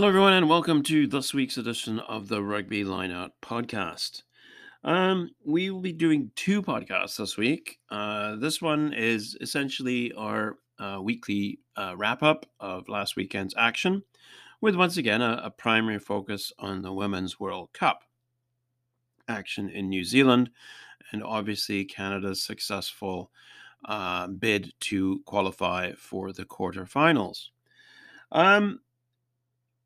Hello, everyone, and welcome to this week's edition of the Rugby Lineout podcast. Um, we will be doing two podcasts this week. Uh, this one is essentially our uh, weekly uh, wrap up of last weekend's action, with once again a, a primary focus on the Women's World Cup action in New Zealand, and obviously Canada's successful uh, bid to qualify for the quarterfinals. Um,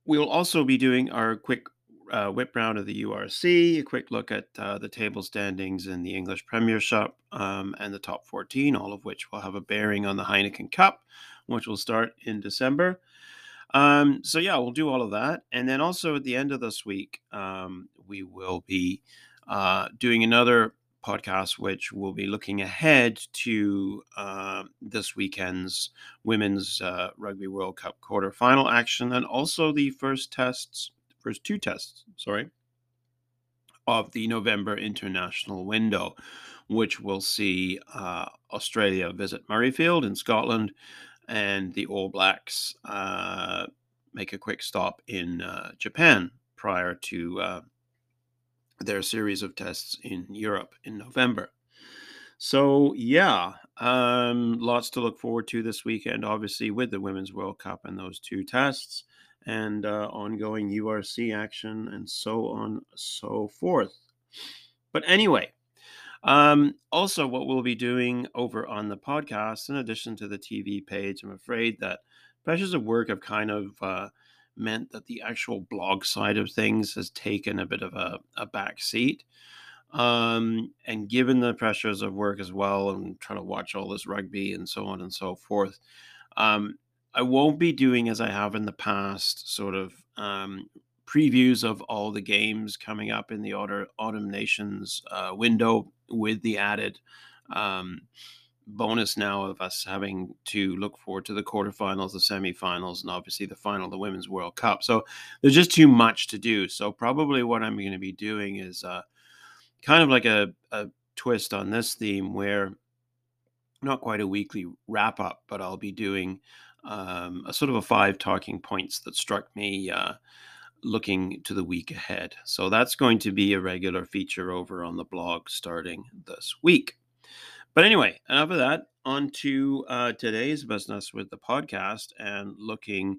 We'll also be doing our quick uh, whip round of the URC, a quick look at uh, the table standings in the English Premiership um, and the top 14, all of which will have a bearing on the Heineken Cup, which will start in December. Um, so, yeah, we'll do all of that. And then also at the end of this week, um, we will be uh, doing another podcast, which will be looking ahead to uh, this weekend's Women's uh, Rugby World Cup quarterfinal action and also the first tests, first two tests, sorry, of the November international window, which will see uh, Australia visit Murrayfield in Scotland and the All Blacks uh, make a quick stop in uh, Japan prior to uh, their series of tests in Europe in November. So, yeah, um, lots to look forward to this weekend, obviously, with the Women's World Cup and those two tests and uh, ongoing URC action and so on, so forth. But anyway, um, also, what we'll be doing over on the podcast, in addition to the TV page, I'm afraid that pressures of work have kind of uh, meant that the actual blog side of things has taken a bit of a, a back seat. Um, and given the pressures of work as well and trying to watch all this rugby and so on and so forth, um, I won't be doing as I have in the past, sort of um, previews of all the games coming up in the Autumn Nations uh, window with the added um, bonus now of us having to look forward to the quarterfinals, the semifinals, and obviously the final, the Women's World Cup. So there's just too much to do. So probably what I'm going to be doing is uh, kind of like a, a twist on this theme where not quite a weekly wrap up, but I'll be doing um, a sort of a five talking points that struck me uh, looking to the week ahead. So that's going to be a regular feature over on the blog starting this week. But anyway, enough of that. On to uh, today's business with the podcast and looking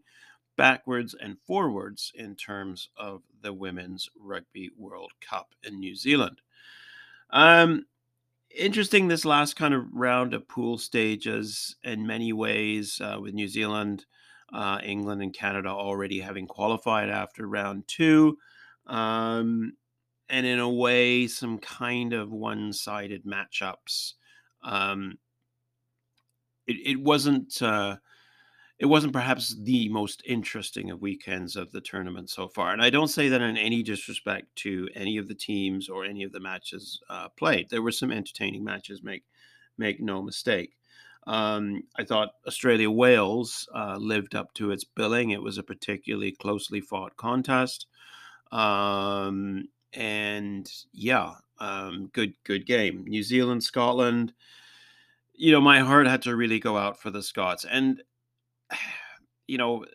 backwards and forwards in terms of the Women's Rugby World Cup in New Zealand. Um, interesting this last kind of round of pool stages in many ways, uh, with New Zealand, uh, England, and Canada already having qualified after round two. Um, and in a way, some kind of one sided matchups um, it, it wasn't uh, it wasn't perhaps the most interesting of weekends of the tournament so far. And I don't say that in any disrespect to any of the teams or any of the matches uh, played. There were some entertaining matches. Make make no mistake. Um, I thought Australia Wales uh, lived up to its billing. It was a particularly closely fought contest. Um, and yeah, um, good good game. New Zealand, Scotland. You know, my heart had to really go out for the Scots, and you know,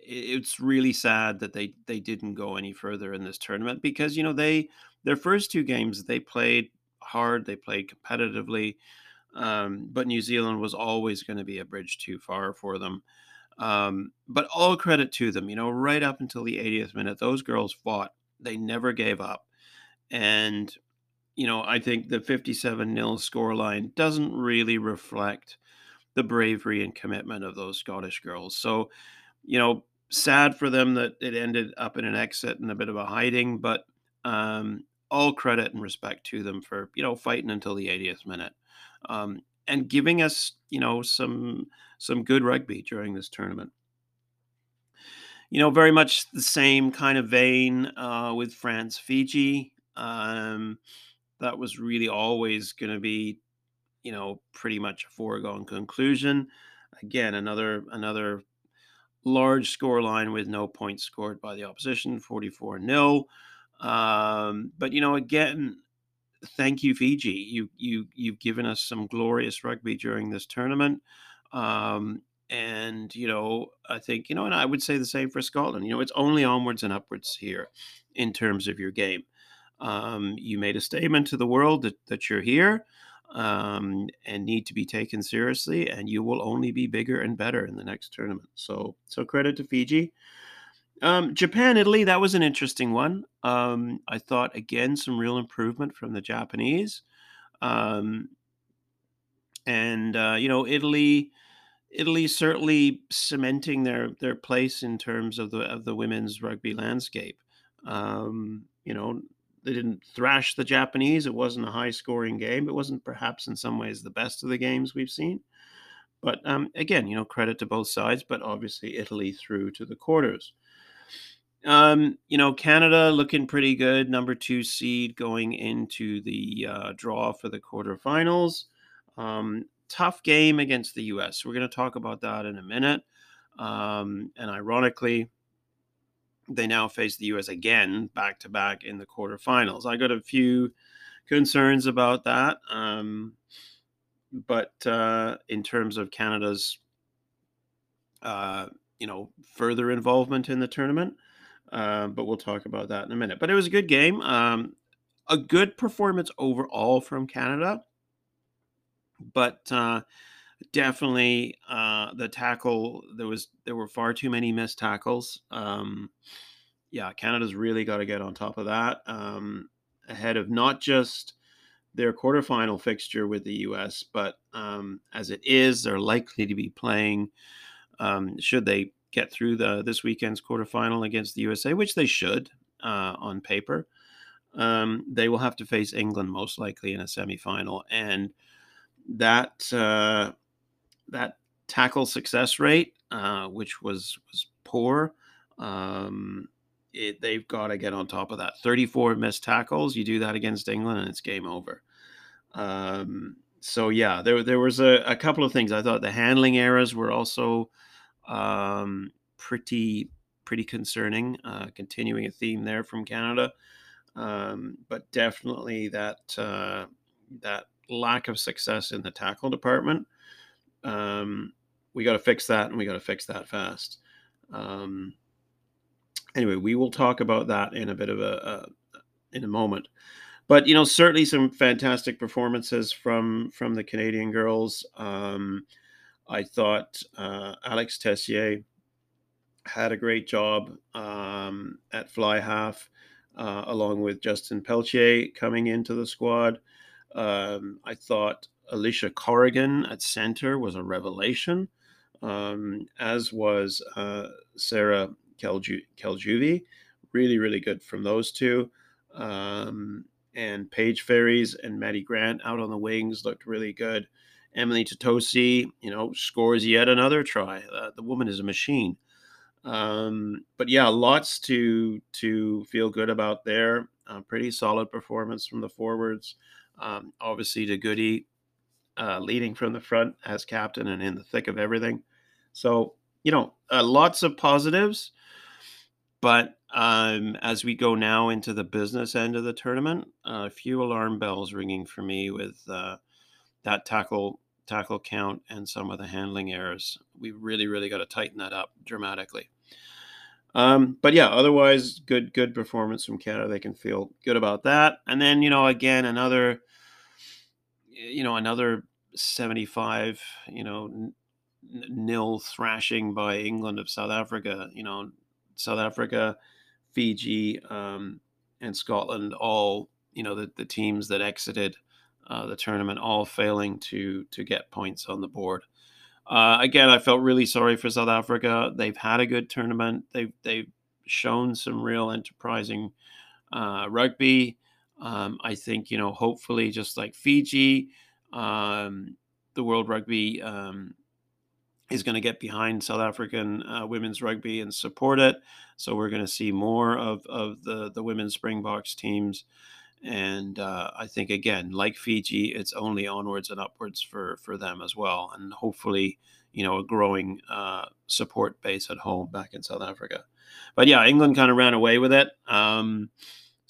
it's really sad that they they didn't go any further in this tournament because you know they their first two games they played hard, they played competitively, um, but New Zealand was always going to be a bridge too far for them. Um, but all credit to them, you know, right up until the 80th minute, those girls fought. They never gave up. And you know, I think the 57 nil scoreline doesn't really reflect the bravery and commitment of those Scottish girls. So, you know, sad for them that it ended up in an exit and a bit of a hiding, but um, all credit and respect to them for, you know, fighting until the 80th minute. Um, and giving us, you know, some some good rugby during this tournament. You know, very much the same kind of vein uh, with France Fiji. Um, that was really always going to be, you know, pretty much a foregone conclusion. Again, another another large score line with no points scored by the opposition, 44 0. Um, but you know, again, thank you, Fiji. You you you've given us some glorious rugby during this tournament. Um, and you know, I think you know, and I would say the same for Scotland. You know, it's only onwards and upwards here in terms of your game. Um, you made a statement to the world that, that you're here um, and need to be taken seriously, and you will only be bigger and better in the next tournament. So, so credit to Fiji. Um, Japan, Italy, that was an interesting one. Um, I thought again some real improvement from the Japanese, um, and uh, you know Italy, Italy certainly cementing their their place in terms of the of the women's rugby landscape. Um, you know, they didn't thrash the Japanese. It wasn't a high scoring game. It wasn't perhaps in some ways the best of the games we've seen. But um, again, you know, credit to both sides, but obviously Italy through to the quarters. Um, you know, Canada looking pretty good, number two seed going into the uh, draw for the quarterfinals. Um, tough game against the U.S. We're going to talk about that in a minute. Um, and ironically, they now face the U.S. again back to back in the quarterfinals. I got a few concerns about that, um, but uh, in terms of Canada's, uh, you know, further involvement in the tournament, uh, but we'll talk about that in a minute. But it was a good game, um, a good performance overall from Canada, but uh, definitely uh, the tackle there was there were far too many missed tackles um, yeah canada's really got to get on top of that um, ahead of not just their quarterfinal fixture with the us but um, as it is they're likely to be playing um, should they get through the this weekend's quarterfinal against the usa which they should uh, on paper um, they will have to face england most likely in a semifinal and that uh, that tackle success rate, uh, which was was poor. Um, it, they've got to get on top of that. 34 missed tackles. You do that against England, and it's game over. Um, so yeah, there there was a, a, couple of things. I thought the handling errors were also um, pretty pretty concerning. Uh, continuing a theme there from Canada, um, but definitely that uh, that lack of success in the tackle department um, we got to fix that, and we got to fix that fast. Um, anyway, we will talk about that in a bit of a, a in a moment. But you know, certainly some fantastic performances from from the Canadian girls. Um, I thought uh, Alex Tessier had a great job um, at fly half, uh, along with Justin Pelletier coming into the squad. Um, I thought Alysha Corrigan at center was a revelation, um, as was uh, Sara Kaljuvee. Really, really good from those two. Um, and Paige Farries and Maddy Grant out on the wings looked really good. Emily Tuttosi, you know, scores yet another try. Uh, the woman is a machine. Um, but yeah, lots to to feel good about there. Uh, pretty solid performance from the forwards. Um, obviously, de Goede uh, leading from the front as captain and in the thick of everything. So, you know, uh, lots of positives. But um, as we go now into the business end of the tournament, a few alarm bells ringing for me with uh, that tackle tackle count and some of the handling errors. We really, really got to tighten that up dramatically. Um, but yeah, otherwise, good good performance from Canada. They can feel good about that. And then you know, again, another you know another 75, you know, n- nil thrashing by England of South Africa. You know, South Africa, Fiji, um, and Scotland all, you know, the, the teams that exited uh, the tournament all failing to to get points on the board. Uh, again, I felt really sorry for South Africa. They've had a good tournament. They've they've shown some real enterprising uh, rugby. Um, I think you know, hopefully, just like Fiji, um, the World Rugby um, is going to get behind South African uh, women's rugby and support it. So we're going to see more of, of the, the women's Springboks teams. And uh, I think, again, like Fiji, it's only onwards and upwards for, for them as well. And hopefully, you know, a growing uh, support base at home back in South Africa. But yeah, England kind of ran away with it. Um,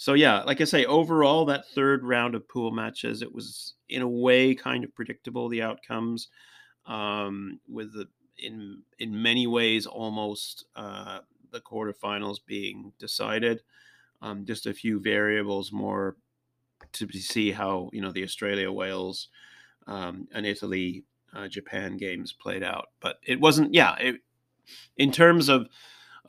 so yeah, like I say, overall, that third round of pool matches, it was in a way kind of predictable the outcomes um, with the in in many ways almost uh, the quarterfinals being decided. Um, just a few variables more to see how you know the Australia Wales um, and Italy uh, Japan games played out. But it wasn't. Yeah, it, in terms of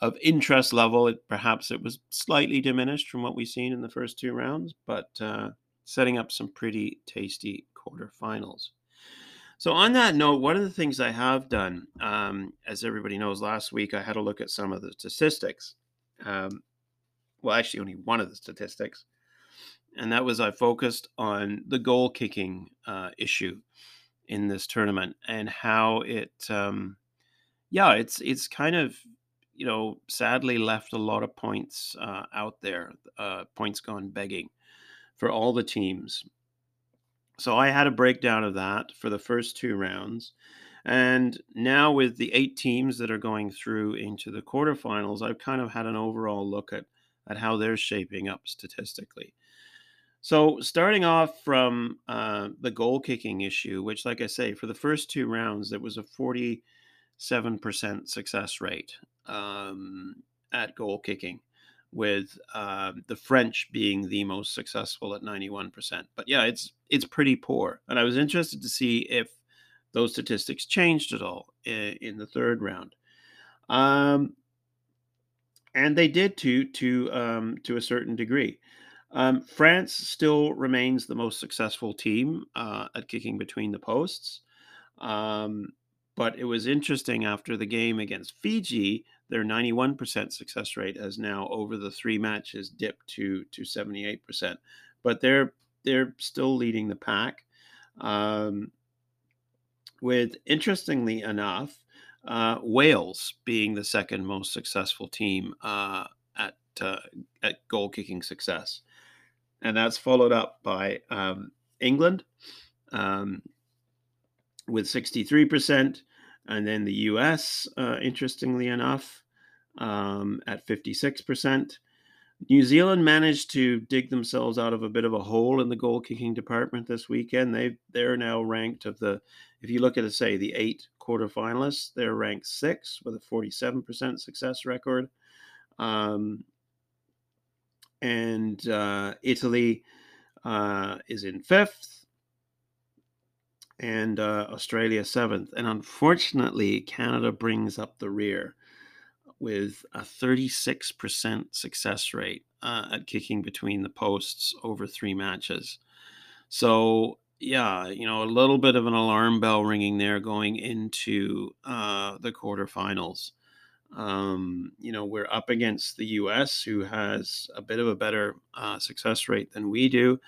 of interest level, it perhaps it was slightly diminished from what we've seen in the first two rounds, but uh, setting up some pretty tasty quarterfinals. So, on that note, one of the things I have done, um, as everybody knows, last week I had a look at some of the statistics. Um, well, actually, only one of the statistics, and that was I focused on the goal kicking uh, issue in this tournament and how it, um, yeah, it's it's kind of you know sadly left a lot of points uh, out there, uh, points gone begging for all the teams. So I had a breakdown of that for the first two rounds. And now with the eight teams that are going through into the quarterfinals, I've kind of had an overall look at, at how they're shaping up statistically. So starting off from uh, the goal kicking issue, which, like I say, for the first two rounds, it was a 47% success rate um, at goal kicking with uh, the French being the most successful at 91%. But yeah, it's it's pretty poor. And I was interested to see if those statistics changed at all in, in the third round. Um, and they did to to um, to a certain degree. Um, France still remains the most successful team uh, at kicking between the posts. Um, but it was interesting after the game against Fiji their 91% success rate has now over the three matches dipped to to 78%. But they're they're still leading the pack. Um, with interestingly enough, uh, Wales being the second most successful team uh, at uh, at goal kicking success, and that's followed up by um, England um, with 63%, and then the US, uh, interestingly enough, um, at 56%. New Zealand managed to dig themselves out of a bit of a hole in the goal kicking department this weekend. They they're now ranked of the if you look at say the eight quarterfinalists, they're ranked six with a 47% success record. Um, and uh, Italy uh, is in fifth, and uh, Australia seventh. And unfortunately, Canada brings up the rear with a 36% success rate uh, at kicking between the posts over three matches. So, yeah, you know, a little bit of an alarm bell ringing there going into uh, the quarterfinals. Um, you know, we're up against the US, who has a bit of a better uh, success rate than we do.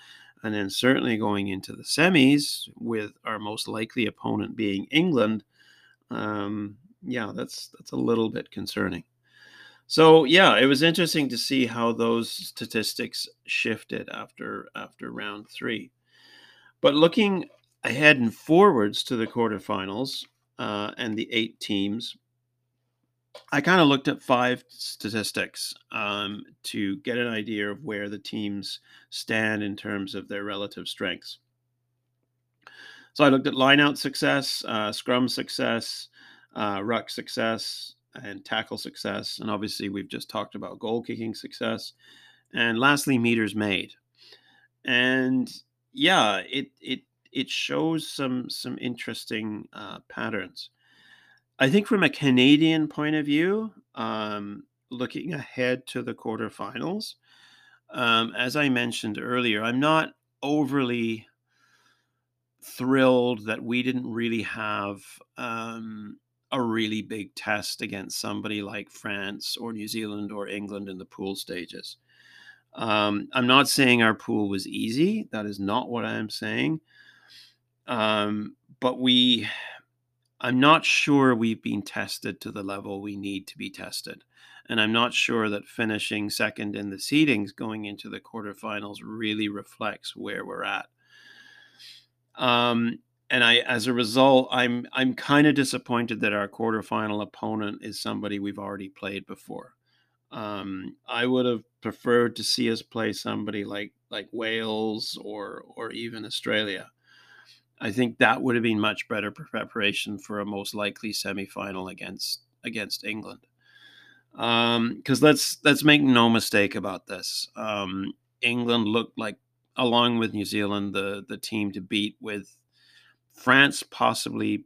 And then certainly going into the semis with our most likely opponent being England. Um, yeah, that's that's a little bit concerning. So yeah, it was interesting to see how those statistics shifted after after round three. But looking ahead and forwards to the quarterfinals uh, and the eight teams, I kind of looked at five statistics um, to get an idea of where the teams stand in terms of their relative strengths. So I looked at lineout success, uh, scrum success, uh, ruck success and tackle success. And obviously, we've just talked about goal kicking success. And lastly, meters made. And yeah, it it it shows some some interesting uh, patterns. I think from a Canadian point of view, um, looking ahead to the quarterfinals, um, as I mentioned earlier, I'm not overly thrilled that we didn't really have um, a really big test against somebody like France or New Zealand or England in the pool stages. Um, I'm not saying our pool was easy. That is not what I am saying. Um, but we, I'm not sure we've been tested to the level we need to be tested. And I'm not sure that finishing second in the seedings going into the quarterfinals really reflects where we're at. Um, and I, as a result, I'm I'm kind of disappointed that our quarterfinal opponent is somebody we've already played before. Um, I would have preferred to see us play somebody like like Wales or or even Australia. I think that would have been much better preparation for a most likely semifinal against against England. Because um, let's let's make no mistake about this. Um, England looked like, along with New Zealand, the the team to beat, with France possibly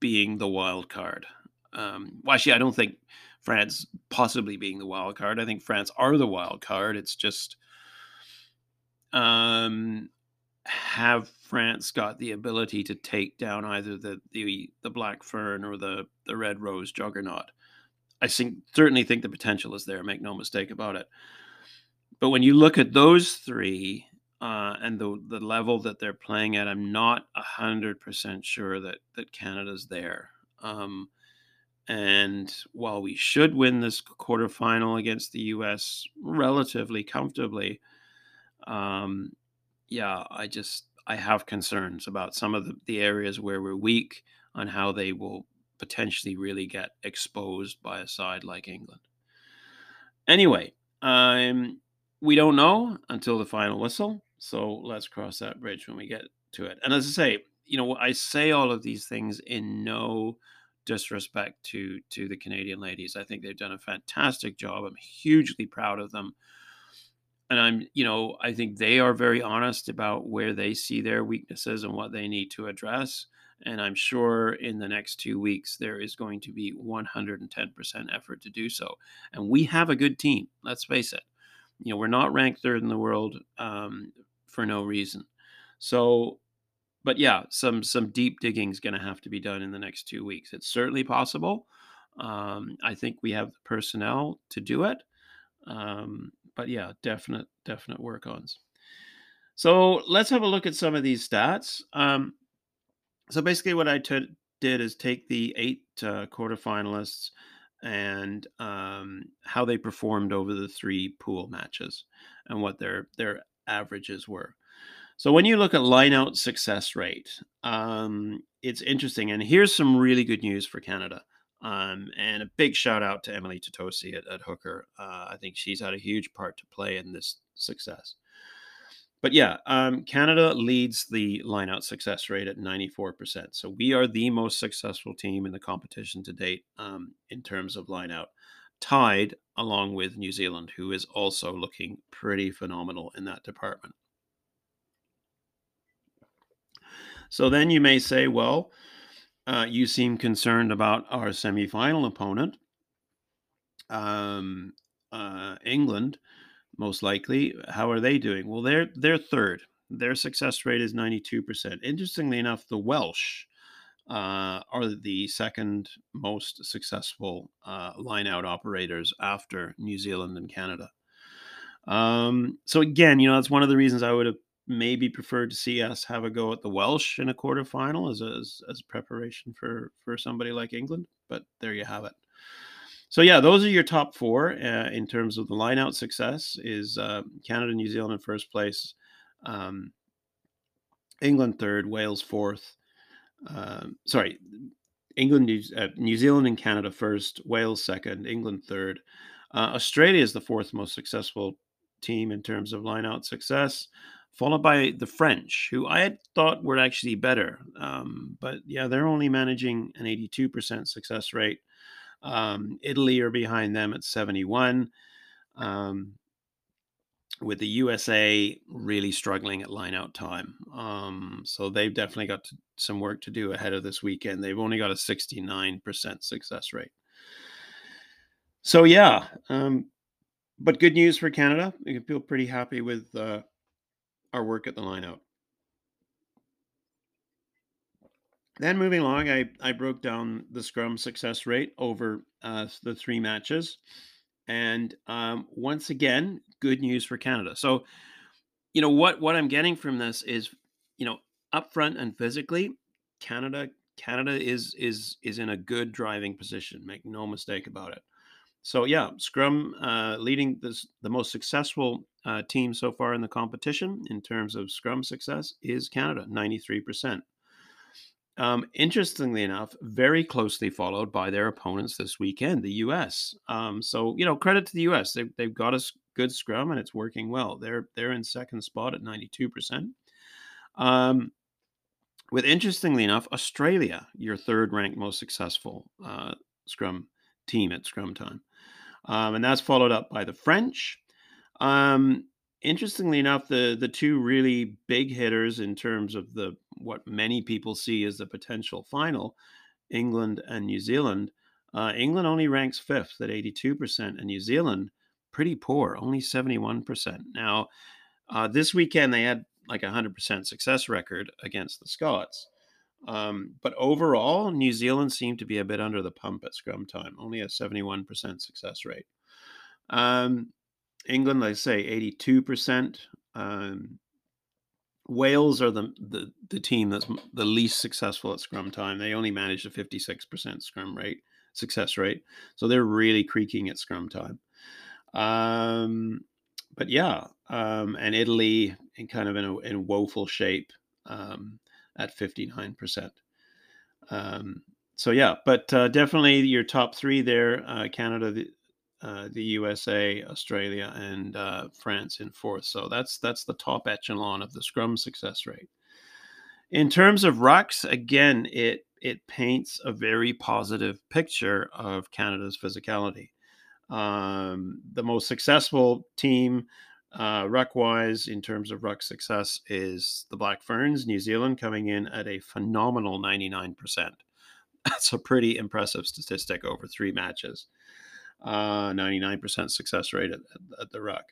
being the wild card. Um, well, actually, I don't think France possibly being the wild card. I think France are the wild card. It's just um, have France got the ability to take down either the the, the black fern or the the red rose juggernaut? I think certainly think the potential is there. Make no mistake about it. But when you look at those three uh, and the the level that they're playing at, I'm not hundred percent sure that that Canada's there. Um, and while we should win this quarterfinal against the U.S. relatively comfortably, um, yeah, I just I have concerns about some of the, the areas where we're weak on how they will potentially really get exposed by a side like England. Anyway, um, we don't know until the final whistle, so let's cross that bridge when we get to it. And as I say, you know, I say all of these things in no disrespect to to the Canadian ladies. I think they've done a fantastic job. I'm hugely proud of them and I'm, you know, I think they are very honest about where they see their weaknesses and what they need to address. And I'm sure in the next two weeks, there is going to be 110% effort to do so. And we have a good team, let's face it. You know, we're not ranked third in the world um, for no reason. So, but yeah, some some deep digging is going to have to be done in the next two weeks. It's certainly possible. Um, I think we have the personnel to do it. Um, but yeah, definite, definite work ons. So let's have a look at some of these stats. Um, so basically, what I t- did is take the eight uh, quarterfinalists and um, how they performed over the three pool matches and what their their averages were. So when you look at lineout success rate, um, it's interesting. And here's some really good news for Canada. Um, and a big shout out to Emily Tuttosi at, at Hooker. Uh, I think she's had a huge part to play in this success. But yeah, um, Canada leads the lineout success rate at 94%. So we are the most successful team in the competition to date um, in terms of lineout, tied along with New Zealand, who is also looking pretty phenomenal in that department. So then you may say, well, uh, you seem concerned about our semifinal opponent, um, uh, England, most likely. How are they doing? Well, they're they're third. Their success rate is ninety two percent. Interestingly enough, the Welsh uh, are the second most successful uh, line out operators after New Zealand and Canada. Um, so again, you know, that's one of the reasons I would have maybe preferred to see us have a go at the Welsh in a quarterfinal as a, as, as preparation for for somebody like England. But there you have it. So yeah, those are your top four uh, in terms of the lineout success. Is uh, Canada, New Zealand in first place, um, England third, Wales fourth. Uh, sorry, England, New, uh, New, Zealand, and Canada first, Wales second, England third. Uh, Australia is the fourth most successful team in terms of lineout success followed by the French, who I had thought were actually better. Um, but yeah, they're only managing an 82% success rate. Um, Italy are behind them at 71. Um, with the USA really struggling at line out time. Um, so they've definitely got to, some work to do ahead of this weekend. They've only got a 69% success rate. So yeah, um, but good news for Canada. You can feel pretty happy with uh, our work at the lineout. Then moving along, I, I broke down the scrum success rate over uh, the three matches. And um, once again, good news for Canada. So, you know, what, what I'm getting from this is, you know, upfront and physically, Canada Canada is is is in a good driving position. Make no mistake about it. So yeah, Scrum uh, leading this, the most successful uh, team so far in the competition in terms of Scrum success is Canada, 93%. Um, interestingly enough, very closely followed by their opponents this weekend, the U.S. Um, so you know, credit to the U.S. They, they've got a good scrum and it's working well. They're they're in second spot at 92%. Um, with interestingly enough, Australia, your third ranked most successful uh, scrum team at scrum time. Um, and that's followed up by the French. Um, interestingly enough, the the two really big hitters in terms of the what many people see as the potential final, England and New Zealand. Uh, England only ranks fifth at 82%, and New Zealand pretty poor, only 71%. Now, uh, this weekend they had like a 100% success record against the Scots. Um, but overall, New Zealand seemed to be a bit under the pump at scrum time, only a 71% success rate. Um, England, I say 82%. Um, Wales are the, the, the team that's the least successful at scrum time. They only managed a 56% scrum rate success rate, so they're really creaking at scrum time. Um, but yeah, um, and Italy in kind of in, a, in woeful shape um, at 59%. Um, so yeah, but uh, definitely your top three there: uh, Canada, the, uh, the USA, Australia, and uh, France in fourth. So that's that's the top echelon of the Scrum success rate. In terms of rucks, again, it it paints a very positive picture of Canada's physicality. Um, the most successful team uh, ruck wise in terms of ruck success is the Black Ferns, New Zealand, coming in at a phenomenal 99%. That's a pretty impressive statistic over three matches uh, 99% success rate at, at the ruck.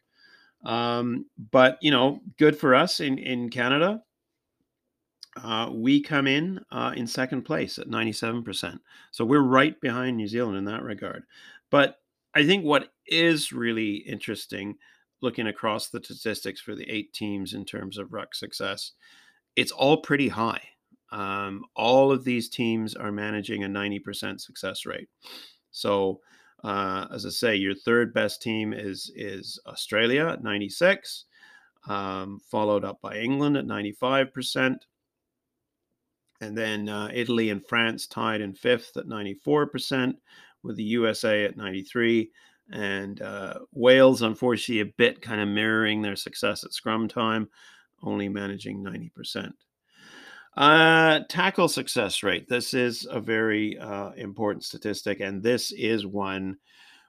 Um, but you know, good for us in in Canada. Uh, we come in uh, in second place at 97%. So we're right behind New Zealand in that regard. But I think what is really interesting looking across the statistics for the eight teams in terms of ruck success, it's all pretty high. Um, all of these teams are managing a 90% success rate. So uh, as I say, your third best team is is Australia at 96, um, followed up by England at 95 percent, and then uh, Italy and France tied in fifth at 94 percent, with the USA at 93, and uh, Wales, unfortunately, a bit kind of mirroring their success at Scrum time, only managing 90 percent. Uh, tackle success rate. This is a very uh, important statistic, and this is one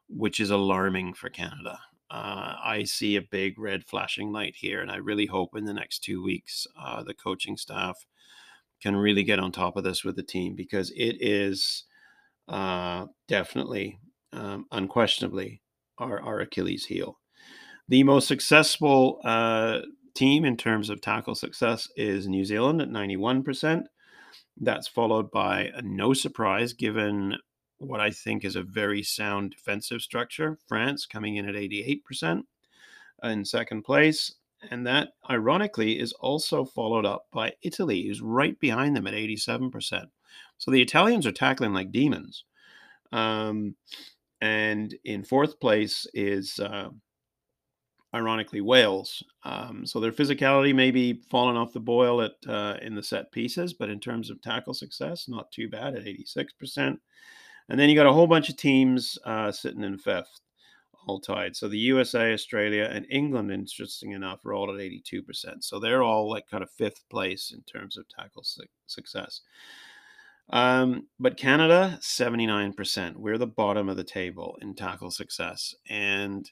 which is alarming for Canada. Uh, I see a big red flashing light here, and I really hope in the next two weeks uh, the coaching staff can really get on top of this with the team because it is uh, definitely, um, unquestionably, our, our Achilles heel. The most successful uh, team in terms of tackle success is New Zealand at 91%. That's followed by no surprise given what I think is a very sound defensive structure. France coming in at 88% in second place. And that, ironically, is also followed up by Italy, who's right behind them at 87%. So the Italians are tackling like demons. Um, and in fourth place is uh, ironically Wales. Um, so their physicality may be falling off the boil at uh, in the set pieces, but in terms of tackle success, not too bad at 86%. And then you got a whole bunch of teams uh, sitting in fifth, all tied. So the USA, Australia, and England, interesting enough, are all at 82%. So they're all like kind of fifth place in terms of tackle su- success. Um, but Canada, 79%. We're the bottom of the table in tackle success. And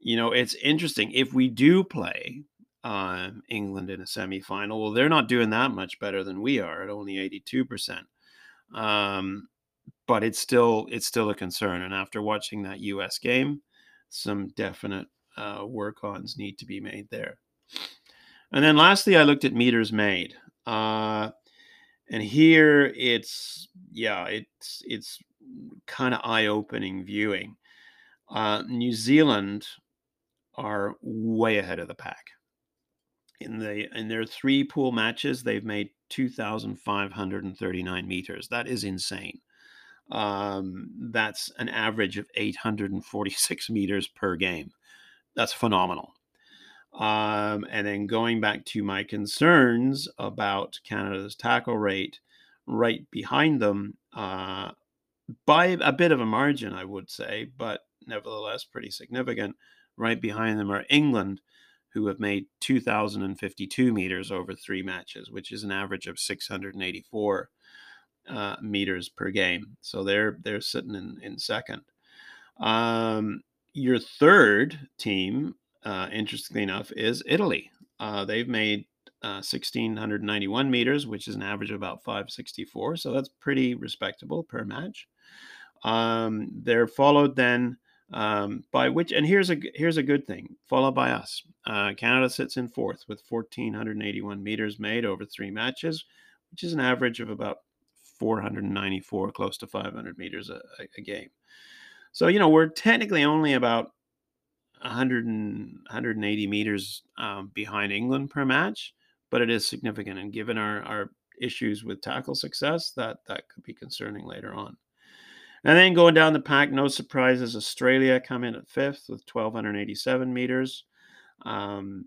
you know, it's interesting. If we do play uh, England in a semifinal, well, they're not doing that much better than we are at only 82%. Um, but it's still it's still a concern. And after watching that U.S. game, some definite uh, work-ons need to be made there. And then lastly, I looked at meters made, uh, and here it's yeah, it's it's kind of eye-opening viewing. Uh, New Zealand are way ahead of the pack. In the in their three pool matches, they've made 2,539 meters. That is insane. Um, that's an average of 846 meters per game. That's phenomenal. Um, and then going back to my concerns about Canada's tackle rate, right behind them, uh, by a bit of a margin, I would say, but nevertheless pretty significant right behind them are England, who have made 2,052 meters over three matches, which is an average of 684 uh, meters per game. So they're they're sitting in in second. Um, your third team, uh, interestingly enough, is Italy. Uh, they've made uh, 1691 meters, which is an average of about 564. So that's pretty respectable per match. Um, they're followed then um, by which, and here's a here's a good thing, followed by us. Uh, Canada sits in fourth with 1,481 meters made over three matches, which is an average of about 494, close to 500 meters a, a game. So you know we're technically only about 100 and 180 meters um, behind England per match, but it is significant. And given our, our issues with tackle success, that that could be concerning later on. And then going down the pack, no surprises. Australia come in at fifth with 1,287 meters. Um,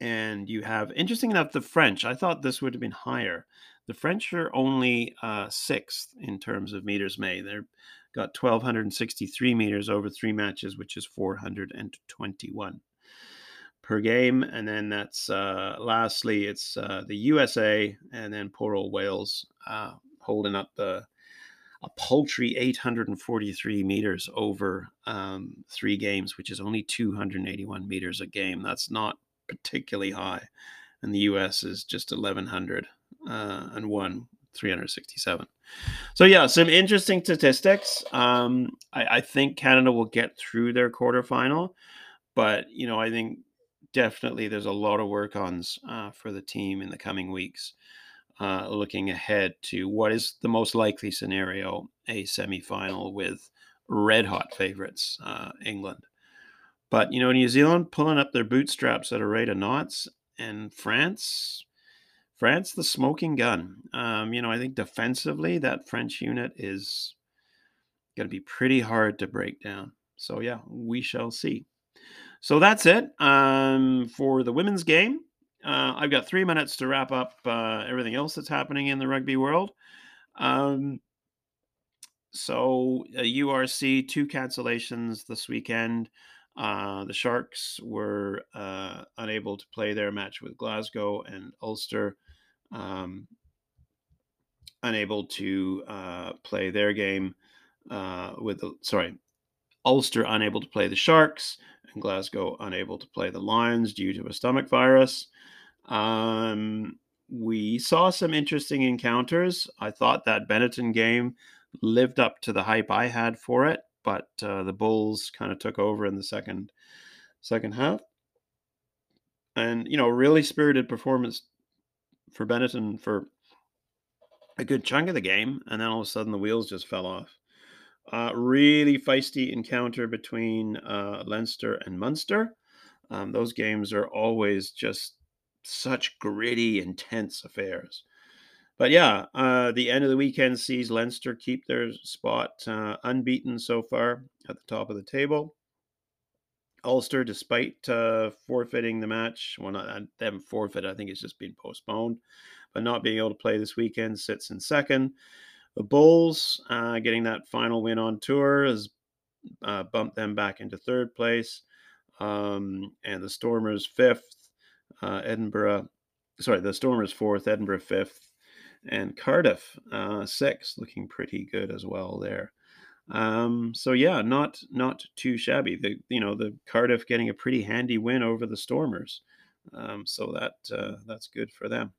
and you have, interesting enough, the French. I thought this would have been higher. The French are only uh, sixth in terms of meters made. They've got 1,263 meters over three matches, which is 421 per game. And then that's uh, lastly, it's uh, the USA and then poor old Wales uh, holding up the a paltry 843 meters over um, three games, which is only 281 meters a game. That's not particularly high. And the US is just 1100 uh, and one 367. So, yeah, some interesting statistics. Um, I, I think Canada will get through their quarterfinal, but, you know, I think definitely there's a lot of work ons uh, for the team in the coming weeks uh, looking ahead to what is the most likely scenario a semifinal with red hot favorites, uh, England. But, you know, New Zealand pulling up their bootstraps at a rate of knots, and France, France, the smoking gun. Um, you know, I think defensively, that French unit is going to be pretty hard to break down. So, yeah, we shall see. So that's it um, for the women's game. Uh, I've got three minutes to wrap up uh, everything else that's happening in the rugby world. Um, so, uh, URC, two cancellations this weekend. Uh, the Sharks were uh, unable to play their match with Glasgow and Ulster, um, unable to uh, play their game with the, sorry, Ulster unable to play the Sharks, and Glasgow unable to play the Lions due to a stomach virus. Um, we saw some interesting encounters. I thought that Benetton game lived up to the hype I had for it, but uh, the Bulls kind of took over in the second second half. And you know, really spirited performance for Benetton for a good chunk of the game, and then all of a sudden the wheels just fell off. Uh, really feisty encounter between uh, Leinster and Munster. Um, those games are always just such gritty, intense affairs. But yeah, uh, the end of the weekend sees Leinster keep their spot uh, unbeaten so far at the top of the table. Ulster, despite uh, forfeiting the match, well, not uh, them forfeit, I think it's just been postponed, but not being able to play this weekend, sits in second. The Bulls uh, getting that final win on tour has uh, bumped them back into third place. Um, and the Stormers fifth. Uh, Edinburgh, sorry, the Stormers fourth, Edinburgh fifth, and Cardiff uh, sixth, looking pretty good as well there. Um, so yeah, not not too shabby. The you know the Cardiff getting a pretty handy win over the Stormers, um, so that uh, that's good for them.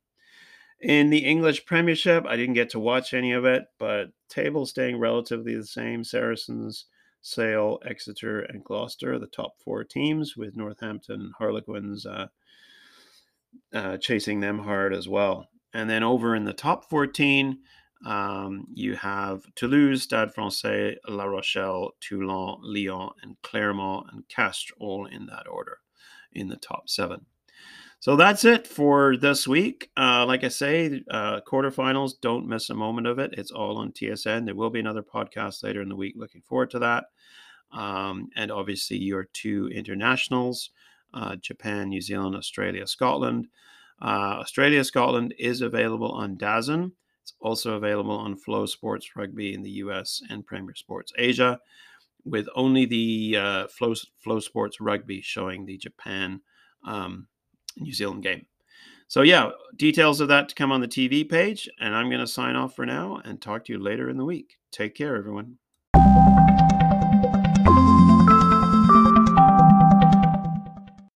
In the English Premiership, I didn't get to watch any of it, but table staying relatively the same. Saracens, Sale, Exeter, and Gloucester, the top four teams, with Northampton Harlequins uh, uh, chasing them hard as well. And then over in the top 14, um, you have Toulouse, Stade Francais, La Rochelle, Toulon, Lyon, and Clermont and Castres, all in that order in the top seven. So that's it for this week. Uh, like I say, uh, quarterfinals, don't miss a moment of it. It's all on TSN. There will be another podcast later in the week. Looking forward to that. Um, and obviously, your two internationals uh, Japan, New Zealand, Australia, Scotland. Uh, Australia, Scotland is available on DAZN. It's also available on Flow Sports Rugby in the US and Premier Sports Asia, with only the uh, Flow, Flow Sports Rugby showing the Japan um, New Zealand game. So yeah, details of that to come on the TV page, and I'm going to sign off for now and talk to you later in the week. Take care, everyone.